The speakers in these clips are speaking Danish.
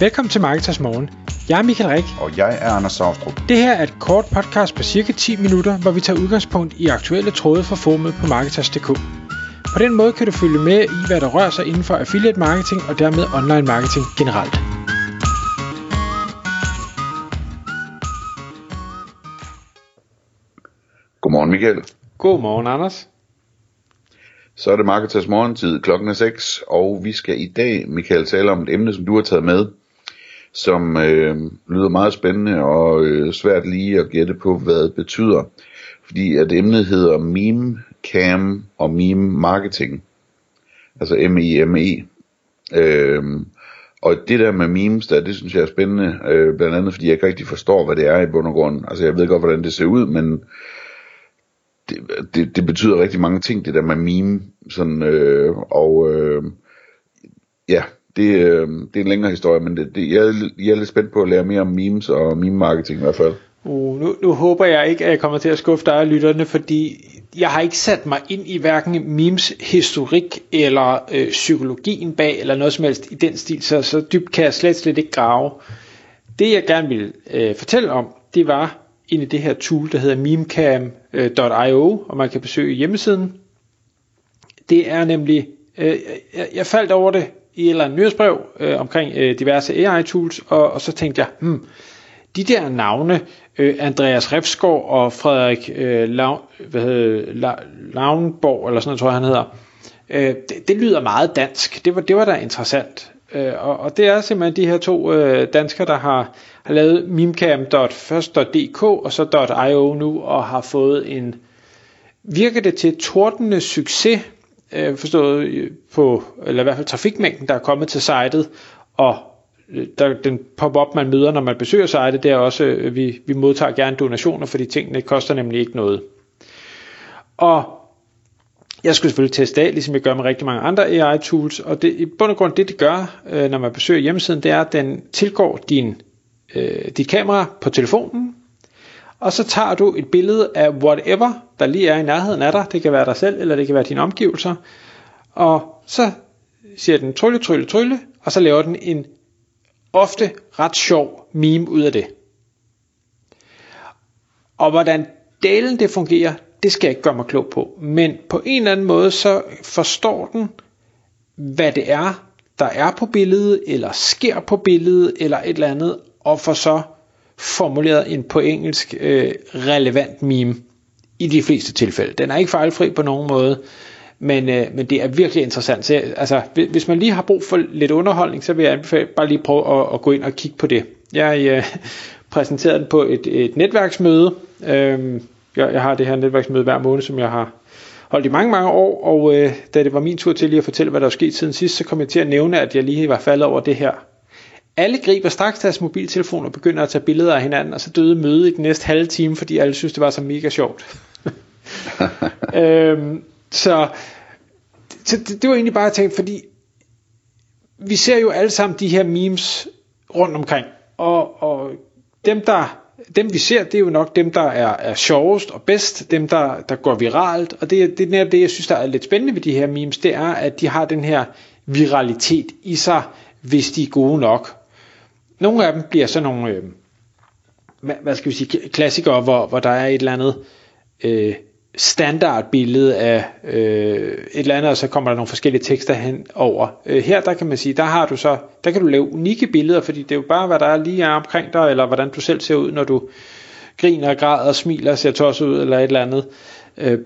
Velkommen til Marketers Morgen. Jeg er Michael Rik. Og jeg er Anders Saustrup. Det her er et kort podcast på cirka 10 minutter, hvor vi tager udgangspunkt i aktuelle tråde fra formet på Marketers.dk. På den måde kan du følge med i, hvad der rører sig inden for affiliate marketing og dermed online marketing generelt. Godmorgen Michael. Godmorgen Anders. Så er det Marketers morgentid, klokken er 6, og vi skal i dag, Michael, tale om et emne, som du har taget med, som øh, lyder meget spændende og øh, svært lige at gætte på, hvad det betyder. Fordi at emnet hedder meme cam og meme marketing. Altså M-I-M-E. Øh, og det der med memes der, det synes jeg er spændende, øh, blandt andet fordi jeg ikke rigtig forstår, hvad det er i bund og grund. Altså jeg ved godt, hvordan det ser ud, men det, det, det betyder rigtig mange ting, det der med meme. Sådan, øh, og øh, ja, det, øh, det er en længere historie, men det, det, jeg, jeg er lidt spændt på at lære mere om memes og meme marketing i hvert fald. Uh, nu, nu håber jeg ikke, at jeg kommer til at skuffe dig og lytterne, fordi jeg har ikke sat mig ind i hverken memes historik eller øh, psykologien bag, eller noget som helst i den stil, så, så dybt kan jeg slet, slet ikke grave. Det jeg gerne vil øh, fortælle om, det var ind i det her tool, der hedder memecam.io, og man kan besøge hjemmesiden. Det er nemlig, øh, jeg, jeg faldt over det i et eller andet nyhedsbrev øh, omkring øh, diverse AI-tools, og, og så tænkte jeg, hmm, de der navne, øh, Andreas Refsgaard og Frederik øh, Lav, hvad hedder, La, Lavnborg, eller sådan noget, tror jeg han hedder, øh, det, det lyder meget dansk. Det var, det var da interessant. Øh, og, og det er simpelthen de her to øh, danskere, der har, har lavet mimcam.first.dk og så .io nu, og har fået en, virker det til tordende succes, øh, forstået øh, på, eller i hvert fald trafikmængden, der er kommet til sitet, og øh, der, den pop-up, man møder, når man besøger sitet, det er også, øh, vi, vi modtager gerne donationer, fordi tingene koster nemlig ikke noget. Og jeg skulle selvfølgelig teste af, ligesom jeg gør med rigtig mange andre AI-tools, og det, i bund og grund det, det gør, øh, når man besøger hjemmesiden, det er, at den tilgår din, øh, dit kamera på telefonen, og så tager du et billede af whatever, der lige er i nærheden af dig, det kan være dig selv, eller det kan være dine omgivelser, og så siger den trylle, trylle, trylle, og så laver den en ofte ret sjov meme ud af det. Og hvordan delen det fungerer, det skal jeg ikke gøre mig klog på. Men på en eller anden måde, så forstår den, hvad det er, der er på billedet, eller sker på billedet, eller et eller andet, og får så formuleret en på engelsk øh, relevant meme i de fleste tilfælde. Den er ikke fejlfri på nogen måde, men, øh, men det er virkelig interessant. Så, altså, hvis man lige har brug for lidt underholdning, så vil jeg anbefale bare lige prøve at, at gå ind og kigge på det. Jeg øh, præsenterede den på et, et netværksmøde. Øh, jeg, jeg har det her netværksmøde hver måned, som jeg har holdt i mange, mange år, og øh, da det var min tur til lige at fortælle, hvad der er sket siden sidst, så kom jeg til at nævne, at jeg lige var faldet over det her. Alle griber straks deres mobiltelefon og begynder at tage billeder af hinanden, og så døde mødet i den næste halve time, fordi alle synes, det var så mega sjovt. øhm, så så det, det var egentlig bare tænkt, fordi vi ser jo alle sammen de her memes rundt omkring, og, og dem der dem vi ser, det er jo nok dem, der er, er sjovest og bedst, dem der, der går viralt, og det, det er netop det, jeg synes, der er lidt spændende ved de her memes, det er, at de har den her viralitet i sig, hvis de er gode nok. Nogle af dem bliver sådan nogle, øh, hvad skal vi sige, klassikere, hvor, hvor der er et eller andet øh, standardbillede af øh, et eller andet, og så kommer der nogle forskellige tekster hen over. Øh, her der kan man sige, der har du så, der kan du lave unikke billeder, fordi det er jo bare, hvad der er lige er omkring dig, eller hvordan du selv ser ud, når du griner, græder, smiler, ser tosset ud, eller et eller andet. Øh,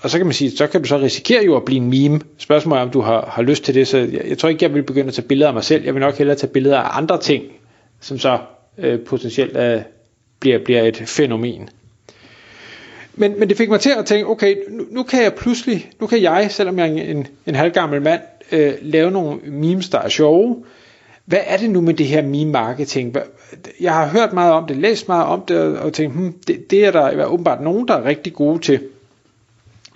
og så kan man sige, så kan du så risikere jo at blive en meme. Spørgsmålet er, om du har, har lyst til det, så jeg, jeg tror ikke, jeg vil begynde at tage billeder af mig selv. Jeg vil nok hellere tage billeder af andre ting, som så øh, potentielt øh, bliver, bliver et fænomen. Men, men det fik mig til at tænke, okay, nu, nu kan jeg pludselig, nu kan jeg, selvom jeg er en, en halvgammel mand, øh, lave nogle memes, der er sjove. Hvad er det nu med det her meme-marketing? Jeg har hørt meget om det, læst meget om det, og tænkt, hmm, det, det er der åbenbart nogen, der er rigtig gode til.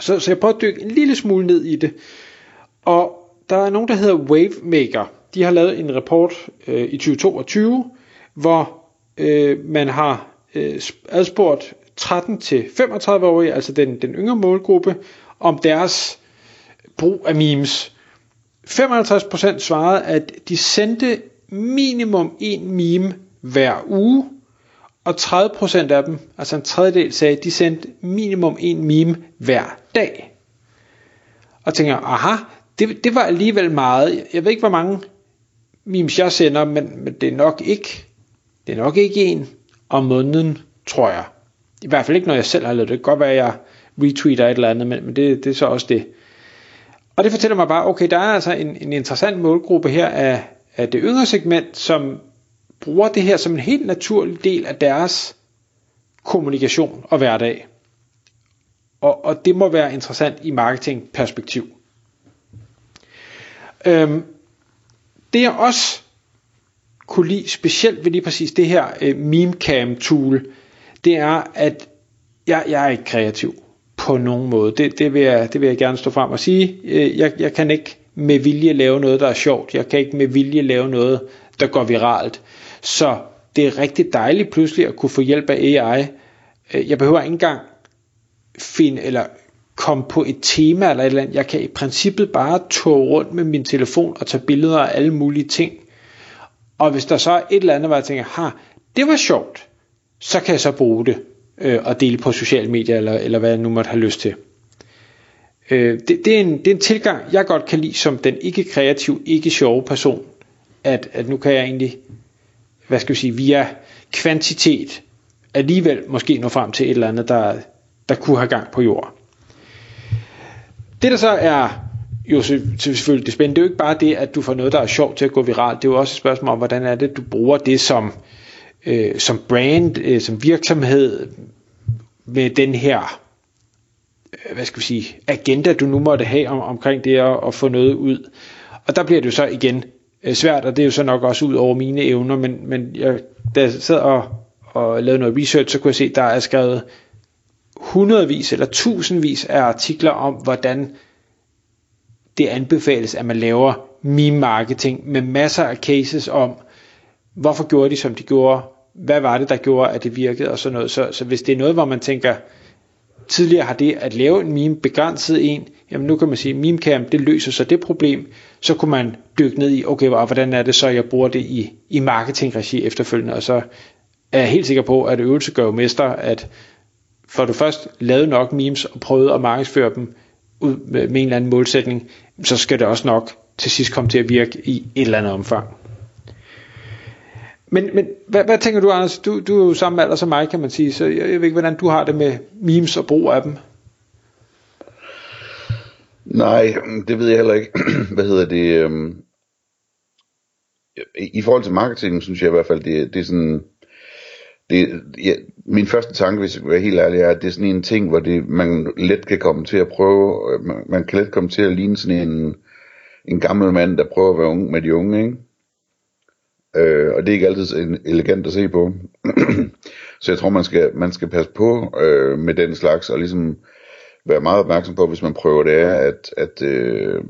Så, så jeg prøver at dykke en lille smule ned i det. Og der er nogen, der hedder Wavemaker. De har lavet en rapport øh, i 2022, hvor øh, man har øh, adspurgt 13-35-årige, altså den, den yngre målgruppe, om deres brug af memes. 55% svarede, at de sendte minimum en meme hver uge, og 30% af dem, altså en tredjedel, sagde, at de sendte minimum en meme hver dag. Og tænker, aha, det, det var alligevel meget. Jeg ved ikke, hvor mange memes jeg sender, men, men det er nok ikke, det er nok ikke en om måneden, tror jeg. I hvert fald ikke, når jeg selv har lavet det. Det kan godt være, at jeg retweeter et eller andet, men, men det, det er så også det. Og det fortæller mig bare, okay, der er altså en, en interessant målgruppe her af, af det yngre segment, som bruger det her som en helt naturlig del af deres kommunikation og hverdag. Og, og det må være interessant i marketingperspektiv. Øhm, det jeg også kunne lide specielt ved lige præcis det her øh, memecam tool, det er, at jeg, jeg er ikke kreativ på nogen måde. Det, det, vil jeg, det vil jeg gerne stå frem og sige. Øh, jeg, jeg kan ikke med vilje lave noget, der er sjovt. Jeg kan ikke med vilje lave noget, der går viralt. Så det er rigtig dejligt pludselig at kunne få hjælp af AI. Øh, jeg behøver ikke engang finde eller komme på et tema eller et eller andet. Jeg kan i princippet bare tåge rundt med min telefon og tage billeder af alle mulige ting. Og hvis der så er et eller andet, hvor jeg tænker, ha, det var sjovt, så kan jeg så bruge det øh, og dele på sociale medier, eller, eller hvad jeg nu måtte have lyst til. Øh, det, det, er en, det er en tilgang, jeg godt kan lide som den ikke kreativ, ikke sjove person, at, at nu kan jeg egentlig, hvad skal vi sige, via kvantitet, alligevel måske nå frem til et eller andet, der, der kunne have gang på jorden. Det der så er jo selvfølgelig det spændende, det er jo ikke bare det, at du får noget, der er sjovt til at gå viralt, det er jo også et spørgsmål om, hvordan er det, du bruger det som, øh, som brand, øh, som virksomhed, med den her øh, hvad skal vi sige, agenda, du nu måtte have om, omkring det at, at få noget ud. Og der bliver det jo så igen øh, svært, og det er jo så nok også ud over mine evner, men, men jeg, da jeg sad og, og lavede noget research, så kunne jeg se, at der er skrevet hundredvis eller tusindvis af artikler om, hvordan det anbefales, at man laver meme marketing med masser af cases om, hvorfor gjorde de, som de gjorde, hvad var det, der gjorde, at det virkede? Og sådan noget. Så, så hvis det er noget, hvor man tænker, tidligere har det at lave en meme begrænset en, jamen nu kan man sige, memecam, det løser så det problem, så kunne man dykke ned i, okay, hvordan er det så, jeg bruger det i, i marketingregi efterfølgende, og så er jeg helt sikker på, at øvelse gør jo mester, at for du først lavede nok memes og prøvede at markedsføre dem ud med, med en eller anden målsætning, så skal det også nok til sidst komme til at virke i et eller andet omfang. Men, men hvad, hvad tænker du, Anders? Du, du er jo samme alder som mig, kan man sige, så jeg, jeg ved ikke, hvordan du har det med memes og brug af dem. Nej, det ved jeg heller ikke. hvad hedder det? Øhm, I forhold til marketing, synes jeg i hvert fald, det, det er sådan... Det, ja, min første tanke, hvis jeg er helt ærlig, er, at det er sådan en ting, hvor det, man let kan komme til at prøve, øh, man, man kan let komme til at ligne sådan en, en gammel mand, der prøver at være ung med de unge, ikke? Øh, og det er ikke altid elegant at se på. så jeg tror, man skal, man skal passe på øh, med den slags, og ligesom være meget opmærksom på, hvis man prøver det, er, at, at øh,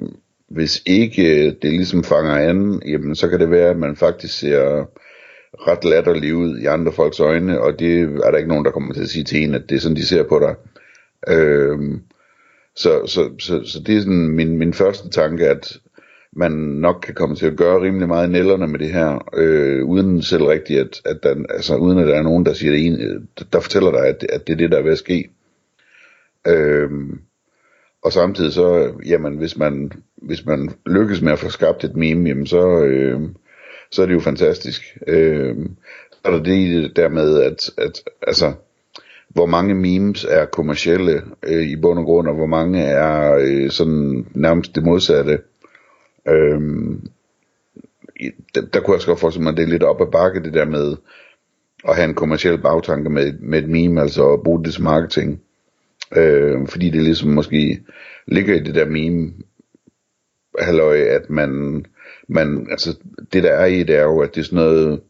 hvis ikke øh, det ligesom fanger an, jamen så kan det være, at man faktisk ser ret latterlig ud i andre folks øjne, og det er der ikke nogen, der kommer til at sige til en, at det er sådan, de ser på dig. Øhm, så, så, så, så det er sådan min, min første tanke, at man nok kan komme til at gøre rimelig meget nælderne med det her, øh, uden selv rigtigt, at, at der, altså, uden at der er nogen, der siger det en, øh, der fortæller dig, at, at det er det, der er ved at ske. Øhm, og samtidig så, jamen, hvis man, hvis man lykkes med at få skabt et meme, jamen, så, øh, så er det jo fantastisk. Øh, så er der det der med, at, at altså, hvor mange memes er kommercielle øh, i bund og grund, og hvor mange er øh, sådan nærmest det modsatte. Øh, der, der kunne jeg også godt forestille mig, at det er lidt op ad bakke, det der med at have en kommersiel bagtanke med, med et meme, altså at bruge det til marketing. Øh, fordi det ligesom måske ligger i det der meme, halløj, at man, man, altså det der er i det er jo, at det er sådan noget,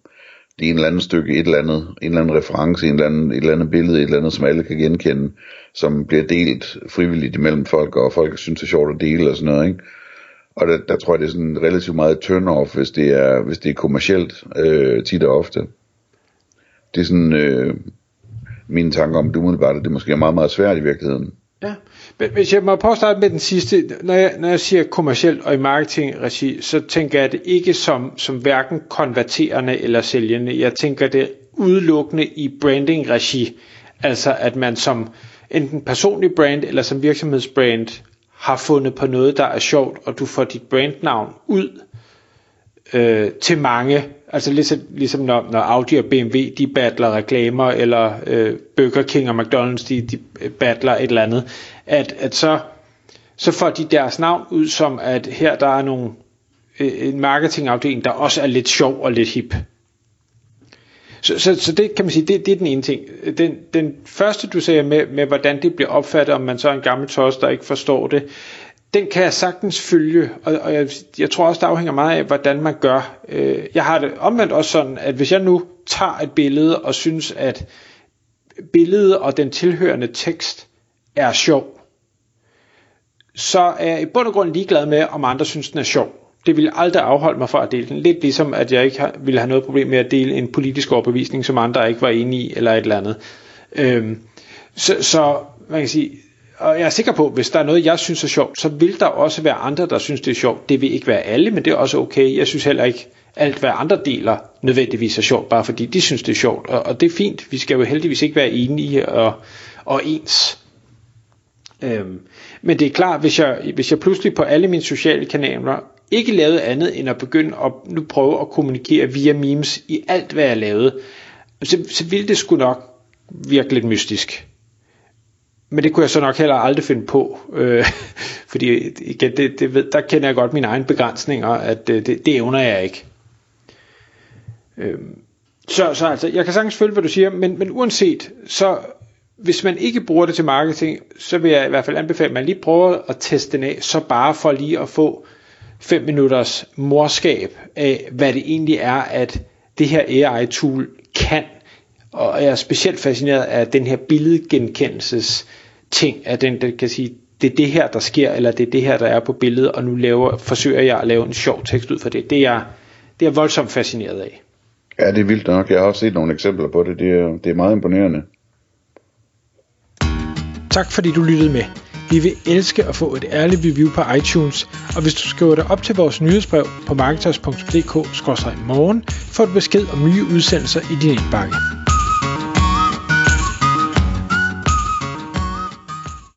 det er en eller anden stykke, et eller andet, en eller anden reference, en eller anden, et eller andet billede, et eller andet, som alle kan genkende, som bliver delt frivilligt imellem folk, og folk synes det er sjovt at dele og sådan noget, ikke? Og der, der tror jeg, det er sådan relativt meget turn-off, hvis det er, hvis det er kommercielt øh, tit og ofte. Det er sådan øh, mine tanker om det umiddelbart, at det måske er meget, meget svært i virkeligheden. Ja, Hvis jeg må prøve at starte med den sidste, når jeg, når jeg siger kommercielt og i marketingregi, så tænker jeg det ikke som, som hverken konverterende eller sælgende. Jeg tænker det udelukkende i branding-regi. Altså at man som enten personlig brand eller som virksomhedsbrand har fundet på noget, der er sjovt, og du får dit brandnavn ud øh, til mange. Altså ligesom, ligesom når, når Audi og BMW de battler reklamer, eller øh, Burger King og McDonald's de, de øh, battler et eller andet, at, at så, så får de deres navn ud som, at her der er nogle, øh, en marketingafdeling, der også er lidt sjov og lidt hip. Så, så, så det kan man sige, det, det er den ene ting. Den, den første du sagde med, med, hvordan det bliver opfattet, om man så er en gammel tos, der ikke forstår det, den kan jeg sagtens følge, og, og jeg, jeg tror også, det afhænger meget af, hvordan man gør. Øh, jeg har det omvendt også sådan, at hvis jeg nu tager et billede og synes, at billedet og den tilhørende tekst er sjov, så er jeg i bund og grund ligeglad med, om andre synes, den er sjov. Det vil aldrig afholde mig fra at dele den. Lidt ligesom, at jeg ikke ville have noget problem med at dele en politisk overbevisning, som andre ikke var enige i, eller et eller andet. Øhm, så, så man kan sige, og jeg er sikker på, at hvis der er noget, jeg synes er sjovt, så vil der også være andre, der synes, det er sjovt. Det vil ikke være alle, men det er også okay. Jeg synes heller ikke, alt hvad andre deler nødvendigvis er sjovt, bare fordi de synes, det er sjovt. Og, og det er fint. Vi skal jo heldigvis ikke være enige og, og ens. Øhm, men det er klart, hvis jeg, hvis jeg pludselig på alle mine sociale kanaler ikke lavede andet end at begynde at nu prøve at kommunikere via memes i alt, hvad jeg lavede, så, så ville det sgu nok virke lidt mystisk. Men det kunne jeg så nok heller aldrig finde på, øh, fordi igen, det, det ved, der kender jeg godt mine egne begrænsninger, at øh, det, det evner jeg ikke. Øh, så, så altså, jeg kan sagtens følge, hvad du siger, men, men uanset, så hvis man ikke bruger det til marketing, så vil jeg i hvert fald anbefale, at man lige prøver at teste den af, så bare for lige at få 5 minutters morskab af, hvad det egentlig er, at det her AI-tool kan. Og jeg er specielt fascineret af den her billedgenkendelses ting, at den, den kan sige, det er det her, der sker, eller det er det her, der er på billedet, og nu laver, forsøger jeg at lave en sjov tekst ud for det. Det er, det er voldsomt fascineret af. Ja, det er vildt nok. Jeg har også set nogle eksempler på det. Det er, det er meget imponerende. Tak fordi du lyttede med. Vi vil elske at få et ærligt review på iTunes, og hvis du skriver dig op til vores nyhedsbrev på marketers.dk-morgen, får du besked om nye udsendelser i din indbakke.